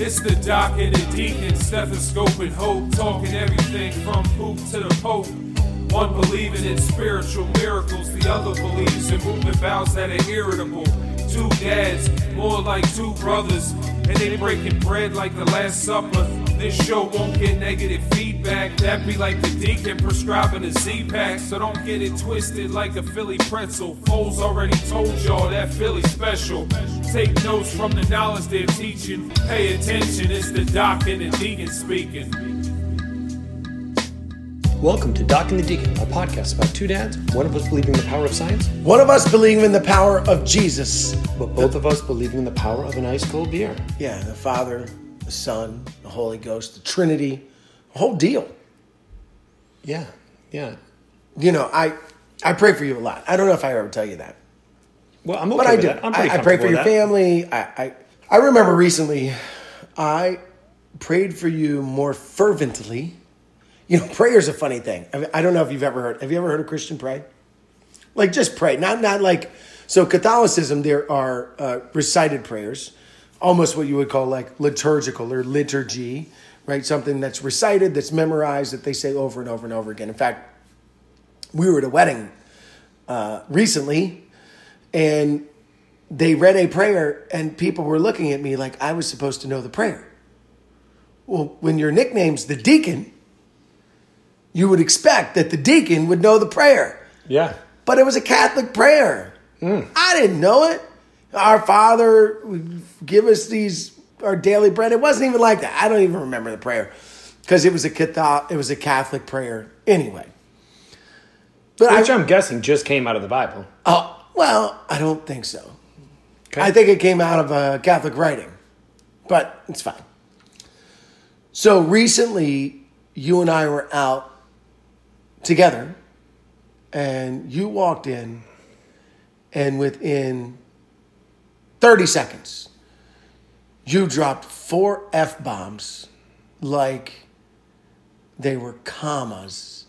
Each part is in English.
It's the doc and the deacon, stethoscope and hope, talking everything from poop to the pope. One believing in spiritual miracles, the other believes in movement bows that are irritable. Two dads, more like two brothers, and they breaking bread like the Last Supper. This show won't get negative feedback. That be like the deacon prescribing a Z-Pak. So don't get it twisted like a Philly pretzel. Foles already told y'all that Philly special. Take notes from the knowledge they're teaching. Pay attention, it's the doc and the deacon speaking. Welcome to Doc and the Deacon, a podcast about two dads, one of us believing in the power of science, One of us believing in the power of Jesus. but both of us believing in the power of an ice cold beer. Yeah, the Father, the Son, the Holy Ghost, the Trinity, the whole deal. Yeah, yeah. You know, I I pray for you a lot. I don't know if I ever tell you that, Well, I'm okay but I do. I, I pray for your that. family. I, I I remember recently, I prayed for you more fervently. You know, prayer's a funny thing. I, mean, I don't know if you've ever heard. Have you ever heard a Christian pray? Like just pray, not not like. So Catholicism, there are uh, recited prayers, almost what you would call like liturgical or liturgy, right? Something that's recited, that's memorized, that they say over and over and over again. In fact, we were at a wedding uh, recently, and they read a prayer, and people were looking at me like I was supposed to know the prayer. Well, when your nickname's the deacon, you would expect that the deacon would know the prayer Yeah. but it was a Catholic prayer. I didn't know it. Our Father, give us these our daily bread. It wasn't even like that. I don't even remember the prayer because it was a Catholic, it was a Catholic prayer anyway. But Which I, I'm guessing just came out of the Bible. oh, well, I don't think so. Okay. I think it came out of a Catholic writing, but it's fine. So recently, you and I were out together, and you walked in, and within 30 seconds, you dropped four F bombs like they were commas.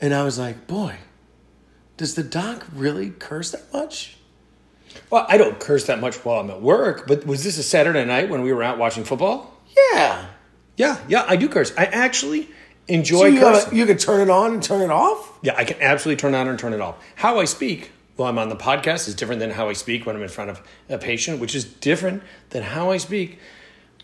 And I was like, boy, does the doc really curse that much? Well, I don't curse that much while I'm at work, but was this a Saturday night when we were out watching football? Yeah. Yeah, yeah, I do curse. I actually enjoy So you, cursing. gotta, you can turn it on and turn it off? Yeah, I can absolutely turn it on and turn it off. How I speak while I'm on the podcast is different than how I speak when I'm in front of a patient, which is different than how I speak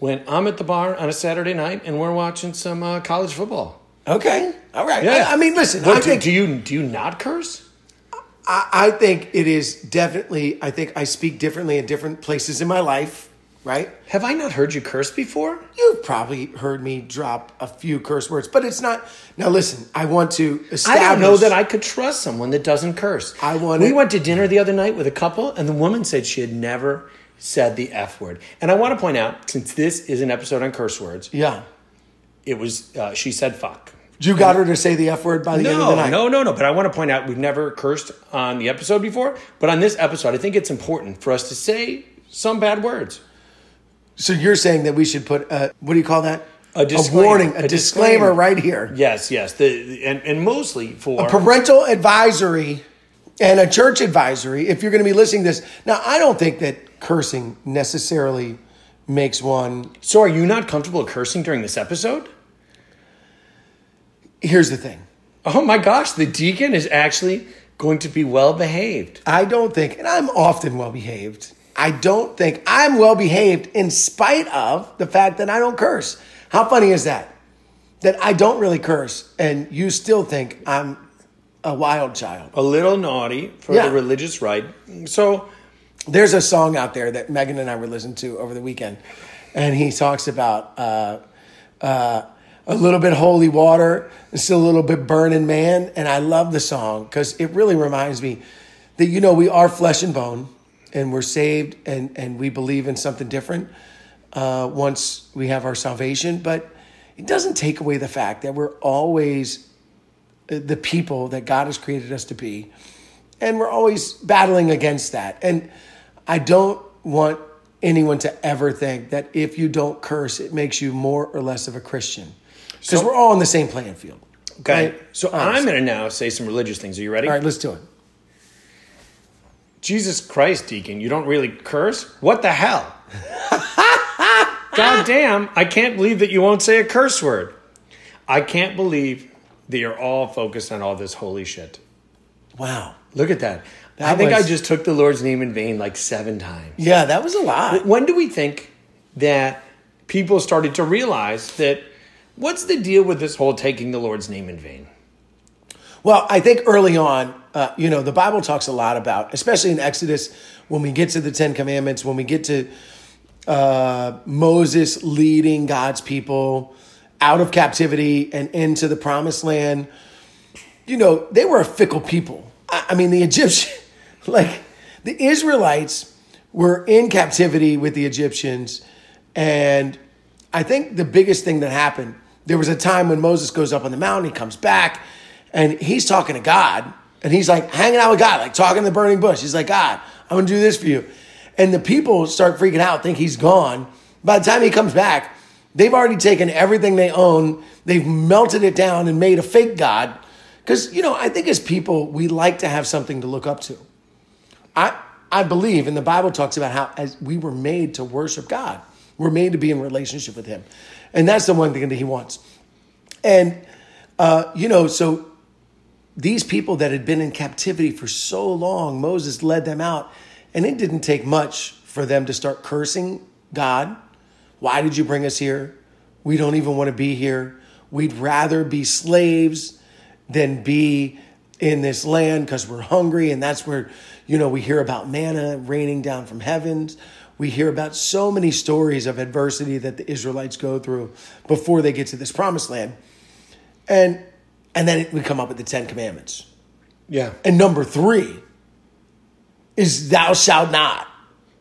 when I'm at the bar on a Saturday night and we're watching some uh, college football. Okay. All right. Yeah. I, I mean, listen, What, I do, think, do you do you not curse? I, I think it is definitely, I think I speak differently in different places in my life, right? Have I not heard you curse before? You've probably heard me drop a few curse words, but it's not. Now, listen, I want to I establish. don't know that I could trust someone that doesn't curse. I want We went to dinner the other night with a couple, and the woman said she had never said the F word. And I want to point out, since this is an episode on curse words, Yeah. it was uh, she said fuck. You got her to say the F word by the end of the night. no, no, no. But I want to point out we've never cursed on the episode before. But on this episode, I think it's important for us to say some bad words. So you're saying that we should put, a, what do you call that? A disclaimer. warning, a, A disclaimer, disclaimer. right here. Yes, yes. The and, and mostly for a parental advisory and a church advisory if you're going to be listening to this. Now, I don't think that cursing necessarily makes one. So are you not comfortable cursing during this episode? Here's the thing Oh my gosh, the deacon is actually going to be well behaved. I don't think, and I'm often well behaved, I don't think I'm well behaved in spite of the fact that I don't curse. How funny is that? That I don't really curse, and you still think I'm a wild child. A little naughty for Yeah. the religious right. So There's a song out there that Megan and I were listening to over the weekend, and he talks about uh, uh, a little bit holy water and still a little bit burning man. And I love the song because it really reminds me that you know we are flesh and bone, and we're saved, and and we believe in something different uh, once we have our salvation. But it doesn't take away the fact that we're always the people that God has created us to be. And we're always battling against that. And I don't want anyone to ever think that if you don't curse, it makes you more or less of a Christian. Because So- we're all on the same playing field. okay. Right? So Honest. I'm gonna now say some religious things. Are you ready? All right, let's do it. Jesus Christ, deacon, you don't really curse? What the hell? God damn, I can't believe that you won't say a curse word. I can't believe that you're all focused on all this holy shit. Wow. Look at that. That I think was- I just took the Lord's name in vain like seven times. Yeah, that was a lot. When do we think that people started to realize that what's the deal with this whole taking the Lord's name in vain? Well, I think early on, uh, you know, the Bible talks a lot about, especially in Exodus, when we get to the Ten Commandments, when we get to uh, Moses leading God's people out of captivity and into the promised land, you know, they were a fickle people. I, I mean, the Egyptian, like the Israelites were in captivity with the Egyptians. And I think the biggest thing that happened, there was a time when Moses goes up on the mountain, he comes back, and he's talking to God. And he's like hanging out with God, like talking to the burning bush. He's like, God, I'm gonna do this for you. And the people start freaking out, think he's gone. By the time he comes back, they've already taken everything they own, they've melted it down and made a fake God. Because, you know, I think as people, we like to have something to look up to. I, I believe, and the Bible talks about how as we were made to worship God, we're made to be in relationship with Him. And that's the one thing that He wants. And, uh, you know, so these people that had been in captivity for so long, Moses led them out, and it didn't take much for them to start cursing God. Why did you bring us here? We don't even want to be here. We'd rather be slaves than be in this land because we're hungry. And that's where, you know, we hear about manna raining down from heavens. We hear about so many stories of adversity that the Israelites go through before they get to this promised land. And and then we come up with the Ten Commandments. Yeah. And number three is thou shalt not.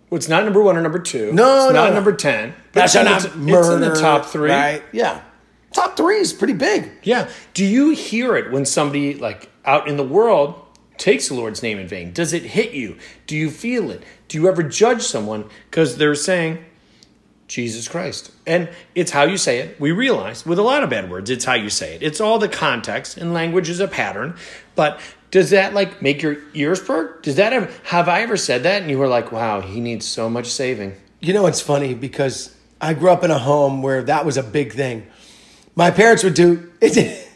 Well, it's not number one or number two. No, it's no, not no. number 10. but Thou it's shalt not it's murder. in the top three. Right? Yeah. Top three is pretty big. Yeah. Do you hear it when somebody like out in the world takes the Lord's name in vain? Does it hit you? Do you feel it? Do you ever judge someone because they're saying Jesus Christ? And it's how you say it. We realize with a lot of bad words, it's how you say it. It's all the context and language is a pattern. But does that like make your ears perk? Does that ever have I ever said that and you were like, wow, he needs so much saving? You know, it's funny because I grew up in a home where that was a big thing. My parents would do it.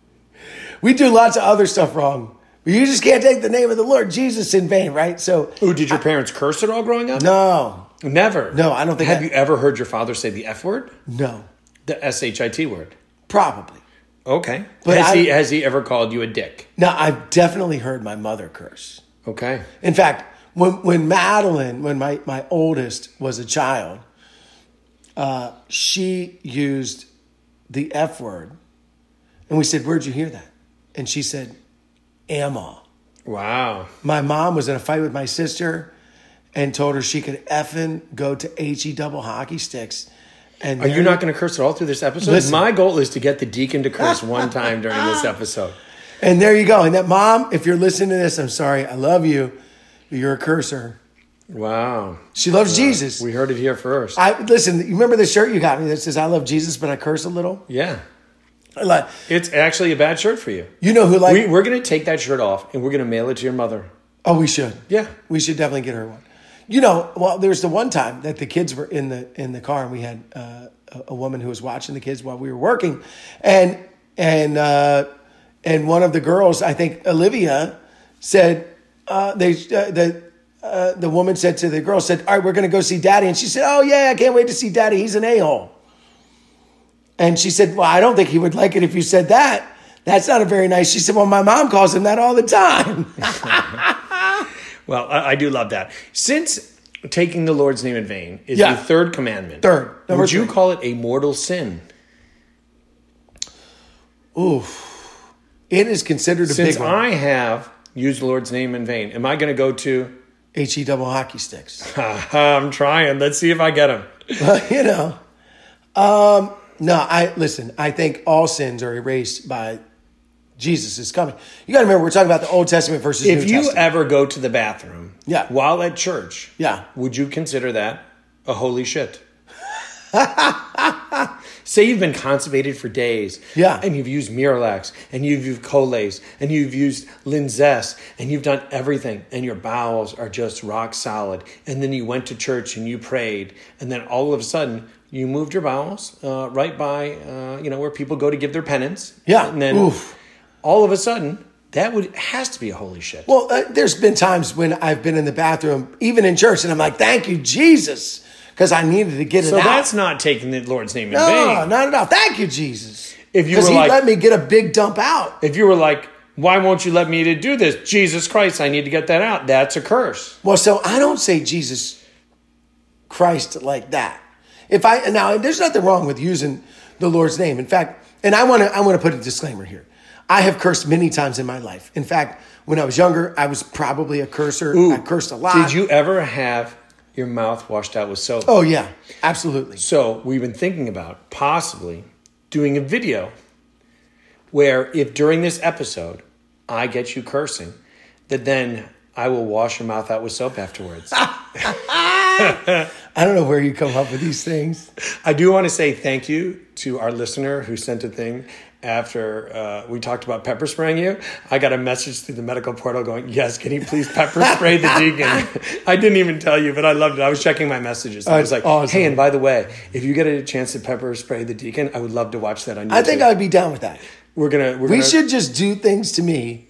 we do lots of other stuff wrong. But you just can't take the name of the Lord Jesus in vain, right? So, Oh, did your parents curse at all growing up? no, Never. No, I don't think Have I- you ever heard your father say the F word? no, The S H I T word. probably. Okay. But has I- he has he ever called you a dick? No, I've definitely heard my mother curse. Okay. In fact, when when Madeline, when my, my oldest was a child, uh, she used the F word. And we said, Where'd you hear that? And she said, Amma. Wow. My mom was in a fight with my sister and told her she could effing go to HE double hockey sticks. And Are you not going to curse at all through this episode? Listen. My goal is to get the deacon to curse one time during this episode. And there you go. And that mom, if you're listening to this, I'm sorry. I love you. but You're a cursor. Wow. She loves uh, Jesus. We heard it here first. I listen. You remember the shirt you got me that says "I love Jesus, but I curse a little." yeah. Like- It's actually a bad shirt for you. You know who like? We, we're going to take that shirt off and we're going to mail it to your mother. oh, we should. Yeah. we should definitely get her one. You know, well, there's the one time that the kids were in the in the car, and we had uh, a, a woman who was watching the kids while we were working, and and uh, and one of the girls, I think Olivia, said uh, they uh, the. Uh, the woman said to the girl, "said All right, we're going to go see Daddy," and she said, "Oh yeah, I can't wait to see Daddy. He's an a hole." And she said, "Well, I don't think he would like it if you said that. That's not a very nice." She said, "Well, my mom calls him that all the time." Well, I, I do love that. Since taking the Lord's name in vain is Yeah. the third commandment, Third. Number would you three. call it a mortal sin? Oof. It is considered a Since big one. I have used the Lord's name in vain, am I going to go to? HE double hockey sticks. I'm trying. Let's see if I get them. you know. Um, no, I listen, I think all sins are erased by Jesus is coming. You gotta remember we're talking about the Old Testament versus If New you ever go to the bathroom, Yeah. while at church, Yeah. would you consider that a holy shit? Say you've been constipated for days, Yeah. and you've used Miralax, and you've used Colace, and you've used Linzess, and you've done everything, and your bowels are just rock solid. And then you went to church and you prayed, and then all of a sudden you moved your bowels uh, right by, uh, you know, where people go to give their penance. Yeah. And then Oof. All of a sudden, that would has to be a holy shit. Well, uh, there's been times when I've been in the bathroom, even in church, and I'm like, "Thank you, Jesus," because I needed to get it so out. that's not taking the Lord's name in no, vain. not at all. Thank you, Jesus. If you because were He like- let me get a big dump out. If you were like, why won't you let me to do this? Jesus Christ, I need to get that out. That's a curse. Well, so I don't say Jesus Christ like that. If I now, there's nothing wrong with using the Lord's name. In fact, and I want to, I want to put a disclaimer here. I have cursed many times in my life. In fact, when I was younger, I was probably a cursor. I cursed a lot. Did you ever have your mouth washed out with soap? Oh yeah, absolutely. So we've been thinking about possibly doing a video where if during this episode I get you cursing, that then I will wash your mouth out with soap afterwards. I don't know where you come up with these things. I do want to say thank you to our listener who sent a thing after uh, we talked about pepper spraying you. I got a message through the medical portal going, Yes, can you please pepper spray the deacon? I didn't even tell you, but I loved it. I was checking my messages. I was like, Awesome. Hey, and by the way, if you get a chance to pepper spray the deacon, I would love to watch that on YouTube. I think I would be down with that. we're gonna we're We gonna, should just do things to me,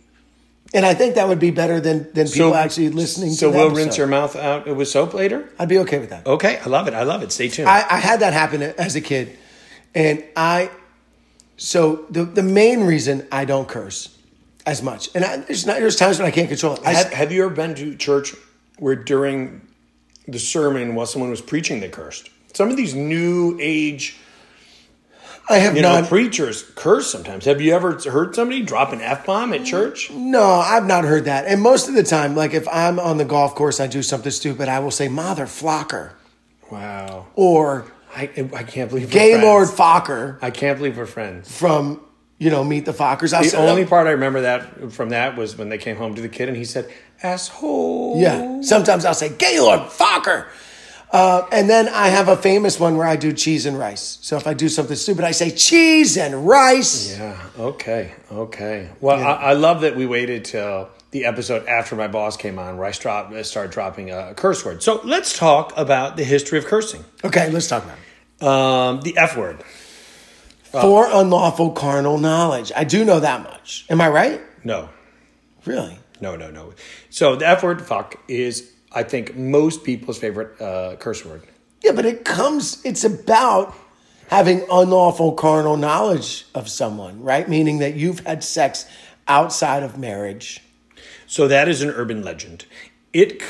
and I think that would be better than than people actually listening. So to the we'll rinse your mouth out with soap later. I'd be okay with that. Okay, I love it. I love it. Stay tuned. I, I had that happen as a kid, and I. So the the main reason I don't curse as much, and I, there's not, there's times when I can't control it. I, have, have you ever been to church where during the sermon while someone was preaching they cursed? Some of these new age I have you know not. preachers curse sometimes. Have you ever heard somebody drop an f bomb at church? no, I've not heard that. And most of the time, like if I'm on the golf course, I do something stupid. I will say "mother flocker" Wow, or I I can't believe we're "Gaylord. Focker" I can't believe we're friends. from you know Meet the Fockers. I'll The only part I remember that from that was when they came home to the kid and he said asshole. Yeah. Sometimes I'll say Gaylord Focker. Uh, and then I have a famous one where I do cheese and rice. So if I do something stupid, I say cheese and rice. Yeah. Okay. Okay. Well, I, I love that we waited till the episode after my boss came on, where I start, started dropping a curse word. So let's talk about the history of cursing. Okay, let's talk about it. Um, the F word. For unlawful carnal knowledge. I do know that much. Am I right? No. Really? No. No. No. So the F word, fuck, is I think most people's favorite uh, curse word. Yeah, but it comes, it's about having unlawful carnal knowledge of someone, right? Meaning that you've had sex outside of marriage. So that is an urban legend. It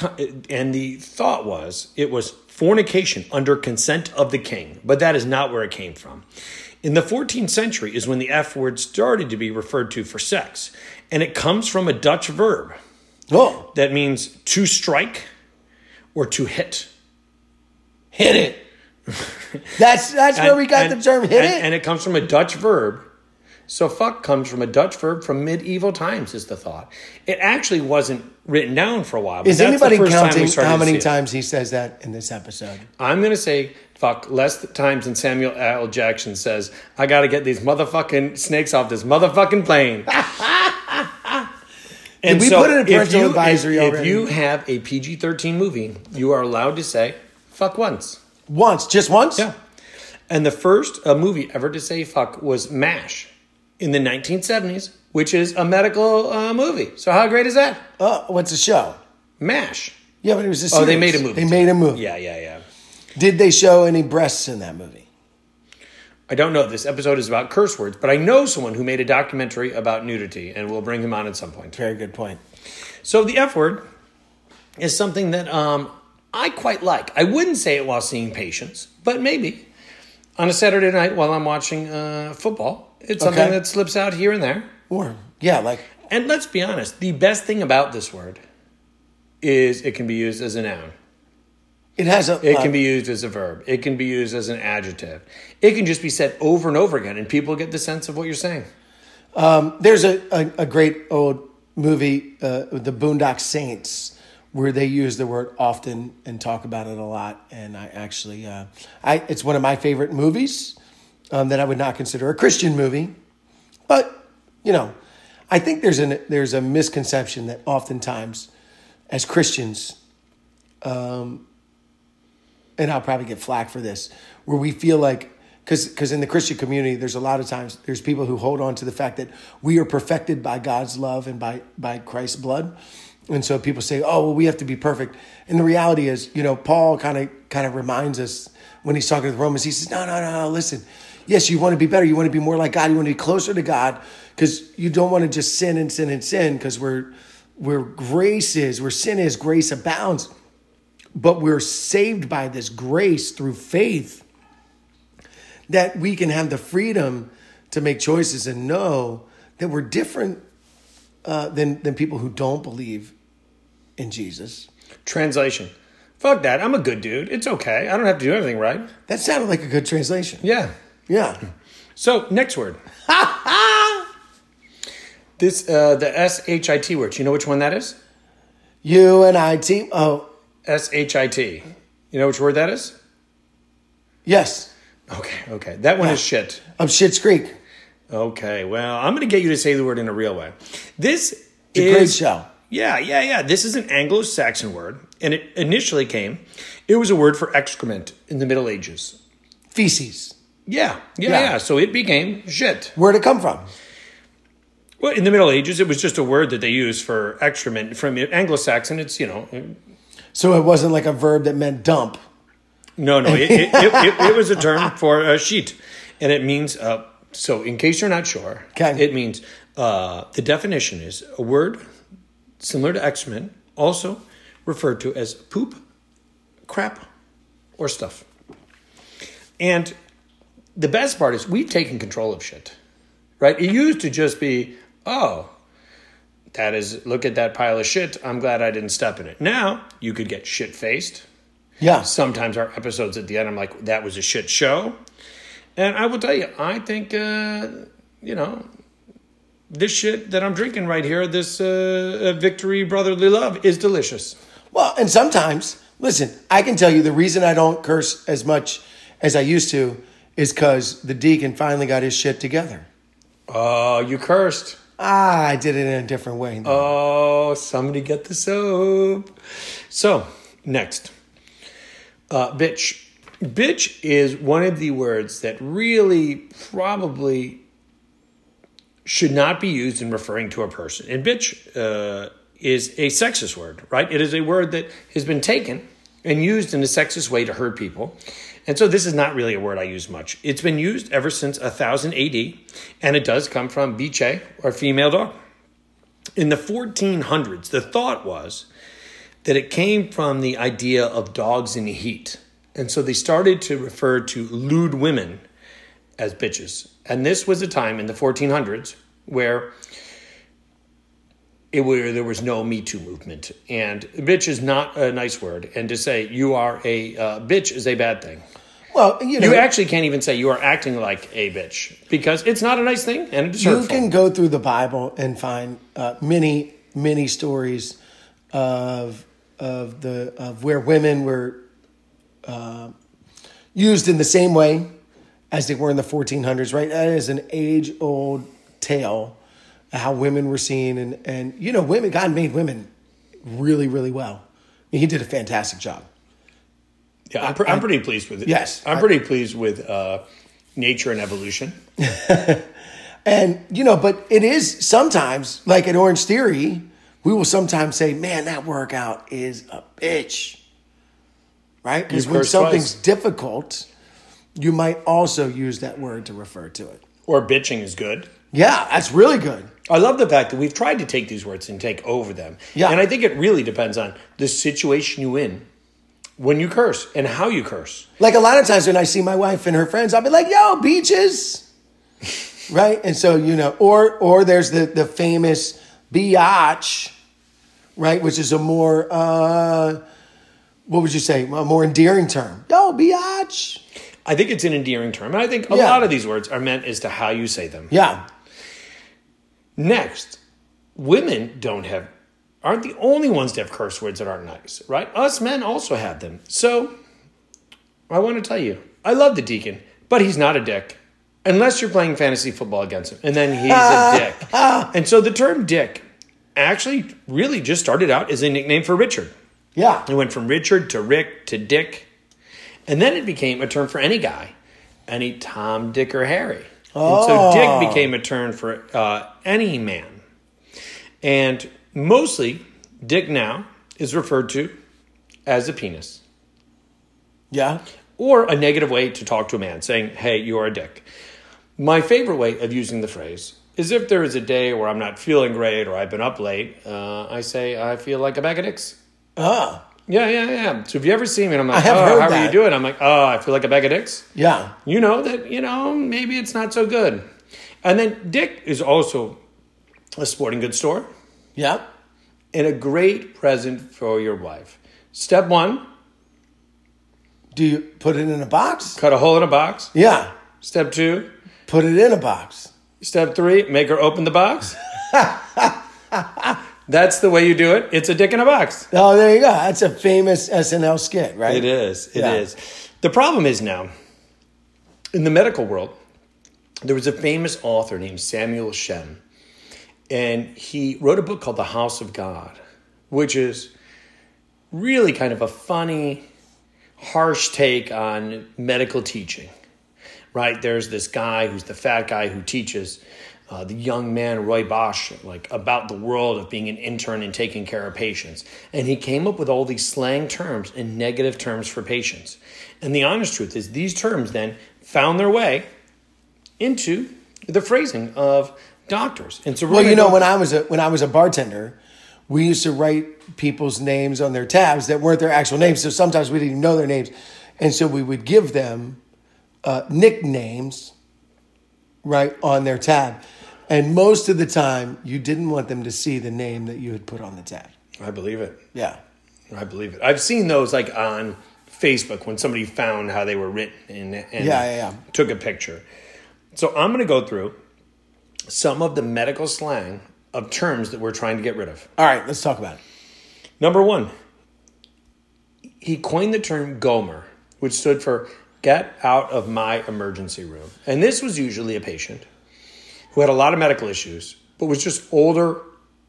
and the thought was it was fornication under consent of the king, but that is not where it came from. In the 14th century is when the F word started to be referred to for sex, and it comes from a Dutch verb Oh, that means to strike or to hit. hit it. That's that's where we got And- the term hit and, it. And it comes from a Dutch verb. So fuck comes from a Dutch verb from medieval times, is the thought. It actually wasn't written down for a while. But Is anybody counting how many times he says that in this episode? I'm going to say fuck less times than Samuel L. Jackson says, I got to get these motherfucking snakes off this motherfucking plane. and we put in a parental advisory if, already? If you have a PG 13 movie, you are allowed to say fuck once. Once, just once? Yeah. And the first uh, movie ever to say fuck was MASH in the 1970s, which is a medical uh, movie. So how great is that? Uh, what's the show? MASH. Yeah, but it was a Oh, they made a movie. They made a movie. Yeah, yeah, yeah. Did they show any breasts in that movie? I don't know. This episode is about curse words, but I know someone who made a documentary about nudity, and we'll bring him on at some point. Very good point. So the F word is something that um, I quite like. I wouldn't say it while seeing patients, but maybe on a Saturday night while I'm watching uh, football, it's something Okay. that slips out here and there. Or yeah, like And let's be honest, the best thing about this word is it can be used as a noun. it has a. It uh, can be used as a verb. It can be used as an adjective. It can just be said over and over again, and people get the sense of what you're saying. There's a, a, a great old movie, uh, The Boondock Saints, where they use the word often and talk about it a lot. And I actually, uh, I it's one of my favorite movies um, that I would not consider a Christian movie, but you know, I think there's an there's a misconception that oftentimes, as Christians, um, and I'll probably get flack for this, where we feel like because in the Christian community, there's a lot of times there's people who hold on to the fact that we are perfected by God's love and by by Christ's blood, and so people say, oh well, we have to be perfect, and the reality is, you know, Paul kind of kind of reminds us when he's talking to the Romans, he says, no no no, listen, yes, you want to be better, you want to be more like God, you want to be closer to God, because you don't want to just sin and sin and sin, because we're where grace is, where sin is, grace abounds. But we're saved by this grace through faith that we can have the freedom to make choices and know that we're different uh, than, than people who don't believe in Jesus. Translation. Fuck that. I'm a good dude. It's okay. I don't have to do anything right. That sounded like a good translation. Yeah. Yeah. So next word. this uh, the S H I T word. You know which one that is? U and I T. Oh, S H I T. You know which word that is? yes. Okay. Okay. That one is shit. I'm Schitt's Creek. Okay. Well, I'm going to get you to say the word in a real way. This is great show. Yeah, yeah, yeah. This is an Anglo-Saxon word, and it initially came. It was a word for excrement in the Middle Ages. Feces. Yeah, yeah, Yeah. yeah. So it became shit. Where'd it come from? Well, in the Middle Ages, it was just a word that they used for excrement. From Anglo-Saxon, it's you know, So it wasn't like a verb that meant dump. no, no. It, it, it, it, was a term for a sheet, and it means. Uh, so, in case you're not sure, Okay. it means uh, the definition is a word similar to excrement, also referred to as poop, crap, or stuff. And the best part is we've taken control of shit, right? It used to just be, oh, that is, look at that pile of shit. I'm glad I didn't step in it. Now you could get shit faced. Yeah. Sometimes our episodes at the end, I'm like, that was a shit show. And I will tell you, I think, uh, you know, this shit that I'm drinking right here, this uh, uh, Victory Brotherly Love, is delicious. Well, and sometimes, listen, I can tell you the reason I don't curse as much as I used to is because the deacon finally got his shit together. Oh, you cursed. Ah, I did it in a different way. Oh, somebody get the soap. So, next. Uh, bitch. Bitch is one of the words that really probably should not be used in referring to a person. And bitch uh, is a sexist word, right? It is a word that has been taken and used in a sexist way to hurt people. And so this is not really a word I use much. It's been used ever since 1000 AD, and it does come from biche, or female dog. In the 1400s, the thought was that it came from the idea of dogs in heat. And so they started to refer to lewd women as bitches. And this was a time in the 1400s where it where there was no Me Too movement. And bitch is not a nice word. And to say you are a uh, bitch is a bad thing. Well, you know, You actually can't even say you are acting like a bitch because it's not a nice thing and it's you hurtful. can go through the Bible and find uh, many, many stories of of the of where women were uh, used in the same way as they were in the 1400s. Right, that is an age old tale of how women were seen, and and you know, women. God made women really, really well. He did a fantastic job. Yeah, I'm, pre- I'm pretty pleased with it. Yes. I'm pretty pleased with uh, nature and evolution. And you know, but it is sometimes like at Orange Theory, we will sometimes say, "Man, that workout is a bitch," right? Because when something's twice. difficult, you might also use that word to refer to it. Or bitching is good. Yeah, that's really good. I love the fact that we've tried to take these words and take over them. Yeah. And I think it really depends on the situation you in when you curse and how you curse. Like a lot of times when I see my wife and her friends, I'll be like, "Yo, beaches," right? And so you know, or or there's the the famous biatch, right, which is a more uh, what would you say, a more endearing term? Yo, biatch. I think it's an endearing term. And I think a Yeah. lot of these words are meant as to how you say them. Yeah, Next, women don't have aren't the only ones to have curse words that aren't nice, right? Us men also have them. So I want to tell you, I love the deacon, but he's not a dick. Unless you're playing fantasy football against him. And then he's a dick. And so the term dick actually really just started out as a nickname for Richard. yeah. It went from Richard to Rick to Dick. And then it became a term for any guy, any Tom, Dick, or Harry. Oh. And so Dick became a term for uh, any man. And mostly, Dick now is referred to as a penis Yeah. or a negative way to talk to a man, saying, hey, you are a dick. My favorite way of using the phrase is if there is a day where I'm not feeling great or I've been up late, uh, I say, I feel like a bag of dicks. Ah. Yeah, yeah, yeah. So if you ever see me and I'm like, I have oh, heard how are you doing? I'm like, oh, I feel like a bag of dicks. Yeah. You know that, you know, maybe it's not so good. And then Dick is also a sporting goods store Yeah. and a great present for your wife. Step one, Do you put it in a box? cut a hole in a box. Yeah. Step two, Put it in a box. Step three, make her open the box. That's the way you do it. It's a dick in a box. Oh, there you go. That's a famous SNL skit, right? It is. It is. Yeah. The problem is now, in the medical world, there was a famous author named Samuel Shem, and he wrote a book called The House of God, which is really kind of a funny, harsh take on medical teaching. Right? There's this guy who's the fat guy who teaches uh, the young man Roy Basch like about the world of being an intern and taking care of patients, and he came up with all these slang terms and negative terms for patients. And the honest truth is, these terms then found their way into the phrasing of doctors. And so, Well, you know, go- when I was a when I was a bartender, we used to write people's names on their tabs that weren't their actual names. So sometimes we didn't even know their names, and so we would give them uh, nicknames, right, on their tab. And most of the time, you didn't want them to see the name that you had put on the tab. I believe it. Yeah. I believe it. I've seen those like on Facebook when somebody found how they were written and, and Yeah, yeah, yeah. took a picture. So I'm going to go through some of the medical slang of terms that we're trying to get rid of. All right, let's talk about it. Number one, he coined the term Gomer, which stood for get out of my emergency room. And this was usually a patient who had a lot of medical issues, but was just older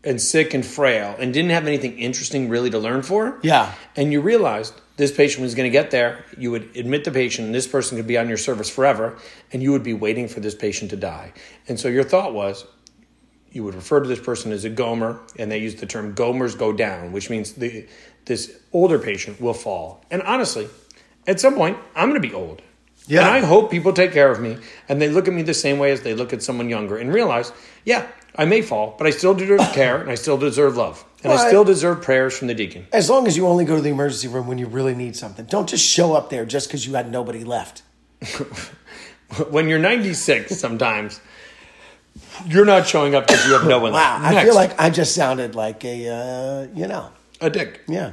and sick and frail and didn't have anything interesting really to learn for. Yeah. And you realized this patient was going to get there. You would admit the patient, and this person could be on your service forever, and you would be waiting for this patient to die. And so your thought was, you would refer to this person as a gomer, and they use the term gomers go down, which means the this older patient will fall. And honestly, at some point, I'm going to be old. Yeah. And I hope people take care of me and they look at me the same way as they look at someone younger and realize, yeah, I may fall, but I still deserve care and I still deserve love. And I Well, I- still deserve prayers from the deacon. As long as you only go to the emergency room when you really need something. Don't just show up there just because you had nobody left. when you're 96 sometimes you're not showing up because you have no one Wow, left. I feel like I just sounded like a, uh, you know, a dick yeah.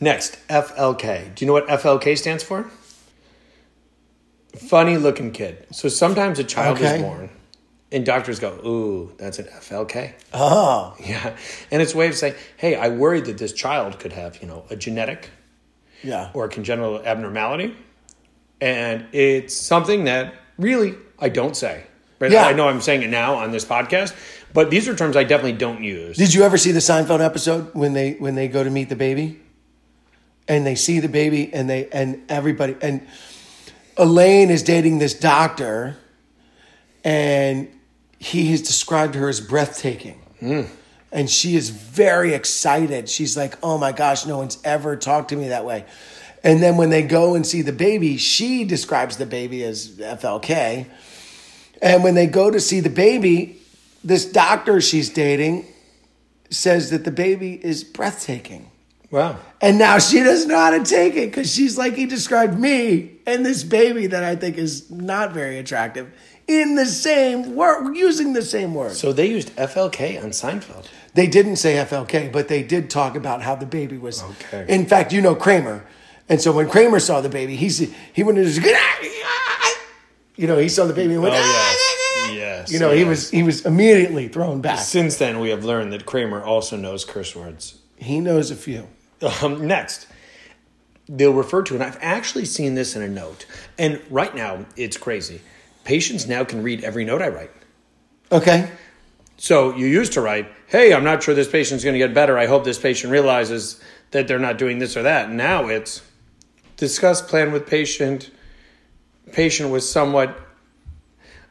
next flk do you know what flk stands for funny looking kid so sometimes a child Okay. is born and doctors go ooh that's an flk Oh, yeah and it's a way of saying hey i worried that this child could have you know a genetic yeah. or a congenital abnormality. And it's something that really I don't say. Right? Yeah. I know I'm saying it now on this podcast, but these are terms I definitely don't use. Did you ever see the Seinfeld episode when they when they go to meet the baby, and they see the baby and they and everybody and Elaine is dating this doctor, and he has described her as breathtaking. And she is very excited. She's like, "Oh my gosh, no one's ever talked to me that way." And then when they go and see the baby, she describes the baby as FLK. And when they go to see the baby, this doctor she's dating says that the baby is breathtaking. wow. And now she doesn't know how to take it because she's like, he described me and this baby that I think is not very attractive in the same word, using the same word. So they used FLK on Seinfeld. They didn't say FLK, but they did talk about how the baby was. Okay. In fact, you know Kramer. And so when Kramer saw the baby, he's, he went into his, you know, he saw the baby and went, Oh, yes. Yes. you know, he was he was immediately thrown back. Since then, we have learned that Kramer also knows curse words. He knows a few. Um, next, they'll refer to, and I've actually seen this in a note, and right now it's crazy. Patients now can read every note I write. Okay. So you used to write, "Hey, I'm not sure this patient's going to get better. I hope this patient realizes that they're not doing this or that." Now it's, discuss plan with patient. Patient was somewhat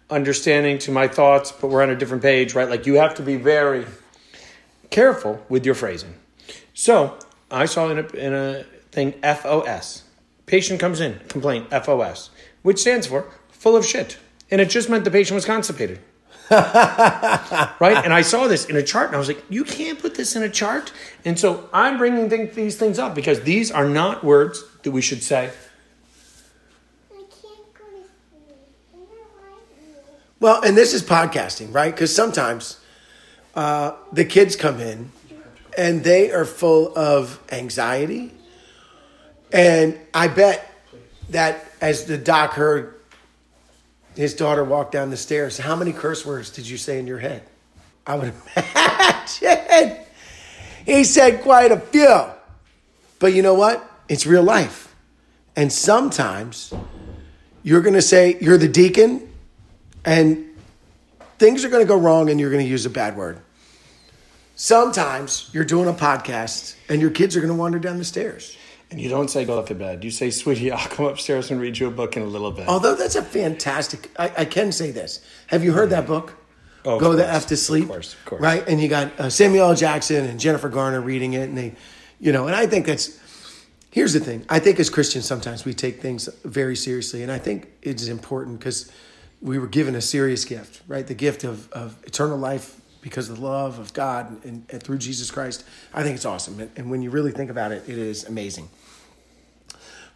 understanding to my thoughts, but we're on a different page, right? Like you have to be very careful with your phrasing. So I saw in a, in a thing FOS. Patient comes in, complaint, FOS, which stands for full of shit. And it just meant the patient was constipated. right? And I saw this in a chart and I was like, you can't put this in a chart. And so I'm bringing th- these things up because these are not words that we should say. I can't go right now. Well, and this is podcasting, right? Because sometimes uh, the kids come in and they are full of anxiety. And I bet that as the doc heard his daughter walked down the stairs, how many curse words did you say in your head? I would imagine he said quite a few. But you know what? It's real life. And sometimes you're going to say, you're the deacon, and things are going to go wrong and you're going to use a bad word. Sometimes you're doing a podcast and your kids are going to wander down the stairs. And you don't say go to bed. You say, sweetie, I'll come upstairs and read you a book in a little bit. Although that's a fantastic, I, I can say this. Have you heard that book? Oh, Go the. F to sleep. Of course, of course. Right? And you got uh, Samuel L. Jackson and Jennifer Garner reading it. And they, you know, and I think that's, here's the thing. I think as Christians, sometimes we take things very seriously. And I think it's important because we were given a serious gift, right? The gift of, of eternal life because of the love of God and, and through Jesus Christ. I think it's awesome. And, and when you really think about it, it is amazing.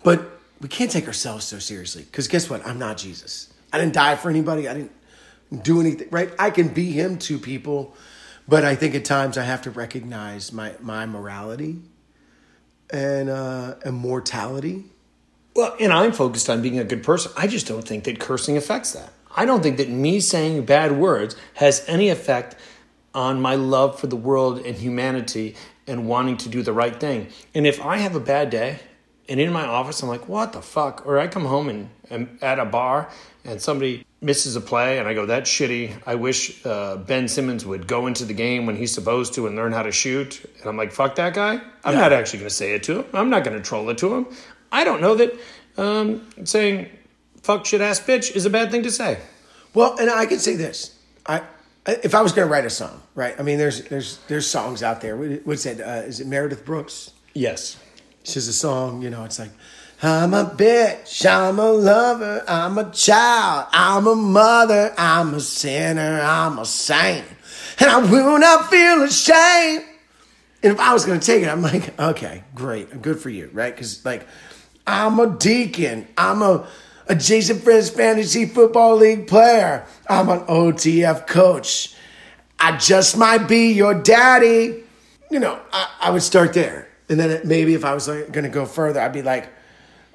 But we can't take ourselves so seriously because guess what? I'm not Jesus. I didn't die for anybody. I didn't do anything, right? I can be him to people, but I think at times I have to recognize my, my morality and uh, immortality. Well, and I'm focused on being a good person. I just don't think that cursing affects that. I don't think that me saying bad words has any effect on my love for the world and humanity and wanting to do the right thing. And if I have a bad day and in my office I'm like, what the fuck? Or I come home and am at a bar and somebody misses a play and I go, that's shitty. I wish uh, Ben Simmons would go into the game when he's supposed to and learn how to shoot. And I'm like, fuck that guy. I'm Yeah. not actually going to say it to him. I'm not going to troll it to him. I don't know that um, saying fuck shit ass bitch is a bad thing to say. Well, and I can say this. I if I was going to write a song, right? I mean, there's there's there's songs out there. What's that? Uh, is it Meredith Brooks? Yes. She's a song, you know, it's like, I'm a bitch, I'm a lover, I'm a child, I'm a mother, I'm a sinner, I'm a saint, and I will not feel ashamed. And if I was going to take it, I'm like, okay, great, good for you, right? Because like, I'm a deacon, I'm a adjacent friends fantasy football league player, I'm an OTF coach, I just might be your daddy you know, I, I would start there. And then it, maybe if I was like, going to go further, I'd be like,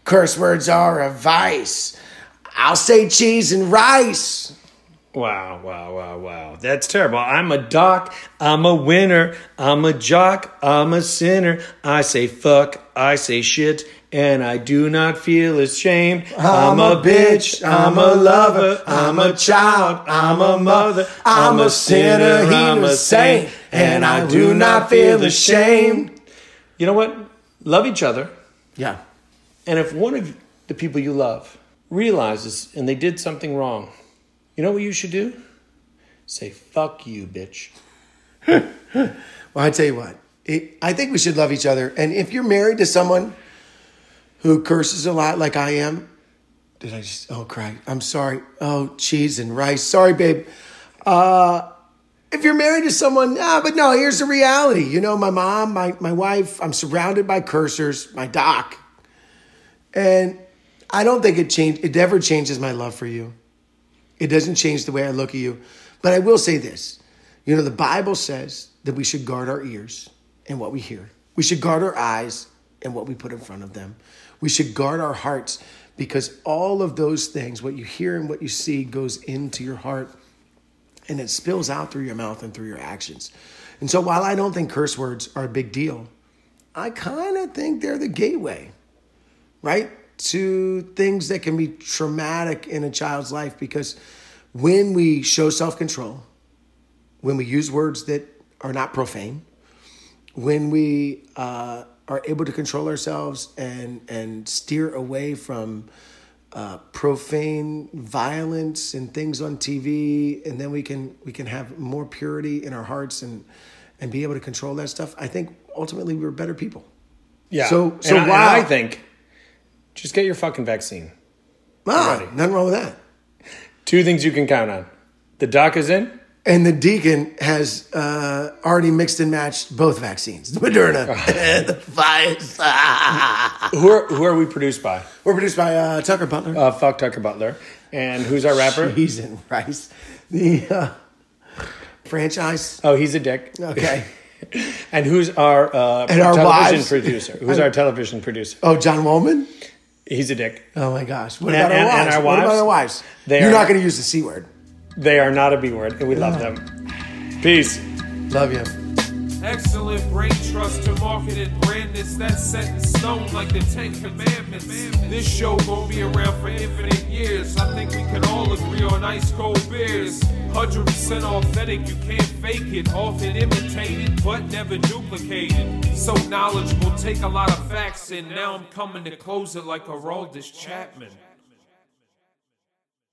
curse words are a vice. I'll say cheese and rice. Wow, wow, wow, wow. That's terrible. I'm a doc. I'm a winner. I'm a jock. I'm a sinner. I say fuck. I say shit. And I do not feel ashamed. I'm a bitch. I'm a lover. I'm a child. I'm a mother. I'm a sinner. I'm a saint. And I do not feel ashamed. You know what? Love each other. Yeah. And if one of the people you love realizes and they did something wrong, you know what you should do? Say, fuck you, bitch. Well, I tell you what, it, I think we should love each other. And if you're married to someone who curses a lot like I am, did I just, oh, cry. I'm sorry. Oh, cheese and rice. Sorry, babe. Uh, if you're married to someone, ah, but no, here's the reality. You know, my mom, my, my wife, I'm surrounded by cursors, my doc. And I don't think it changed, it ever changes my love for you. It doesn't change the way I look at you. But I will say this you know, the Bible says that we should guard our ears and what we hear, we should guard our eyes and what we put in front of them. We should guard our hearts because all of those things, what you hear and what you see, goes into your heart and it spills out through your mouth and through your actions. And so while I don't think curse words are a big deal, I kind of think they're the gateway, right? To things that can be traumatic in a child's life because when we show self control, when we use words that are not profane, when we uh, are able to control ourselves and and steer away from uh, profane violence and things on TV, and then we can we can have more purity in our hearts and and be able to control that stuff. I think ultimately we're better people. Yeah. So- And so I, and wow. I think just get your fucking vaccine. Ah, nothing wrong with that. Two things you can count on: the doc is in. And the deacon has uh, already mixed and matched both vaccines, the Moderna and the Pfizer. Who are who are we produced by? We're produced by uh, Tucker Butler. Uh, fuck Tucker Butler. And who's our rapper? Cheese and rice. The uh, franchise. Oh, he's a dick. Okay. And who's our uh, And our television wives. producer? Who's our television producer? Oh, John Woolman. He's a dick. Oh my gosh. What And- about our wives? and our What about our wives? They You're are- not going to use the c word. They are not a B word, and we love them. Peace. Love you. Excellent brain trust to market and brand this that's set in stone like the Ten Commandments. This show gon' be around for infinite years. I think we can all agree on ice cold beers. 100% authentic, you can't fake it. Often imitated, but never duplicated. So knowledgeable, take a lot of facts, and now I'm coming to close it like a Chapman.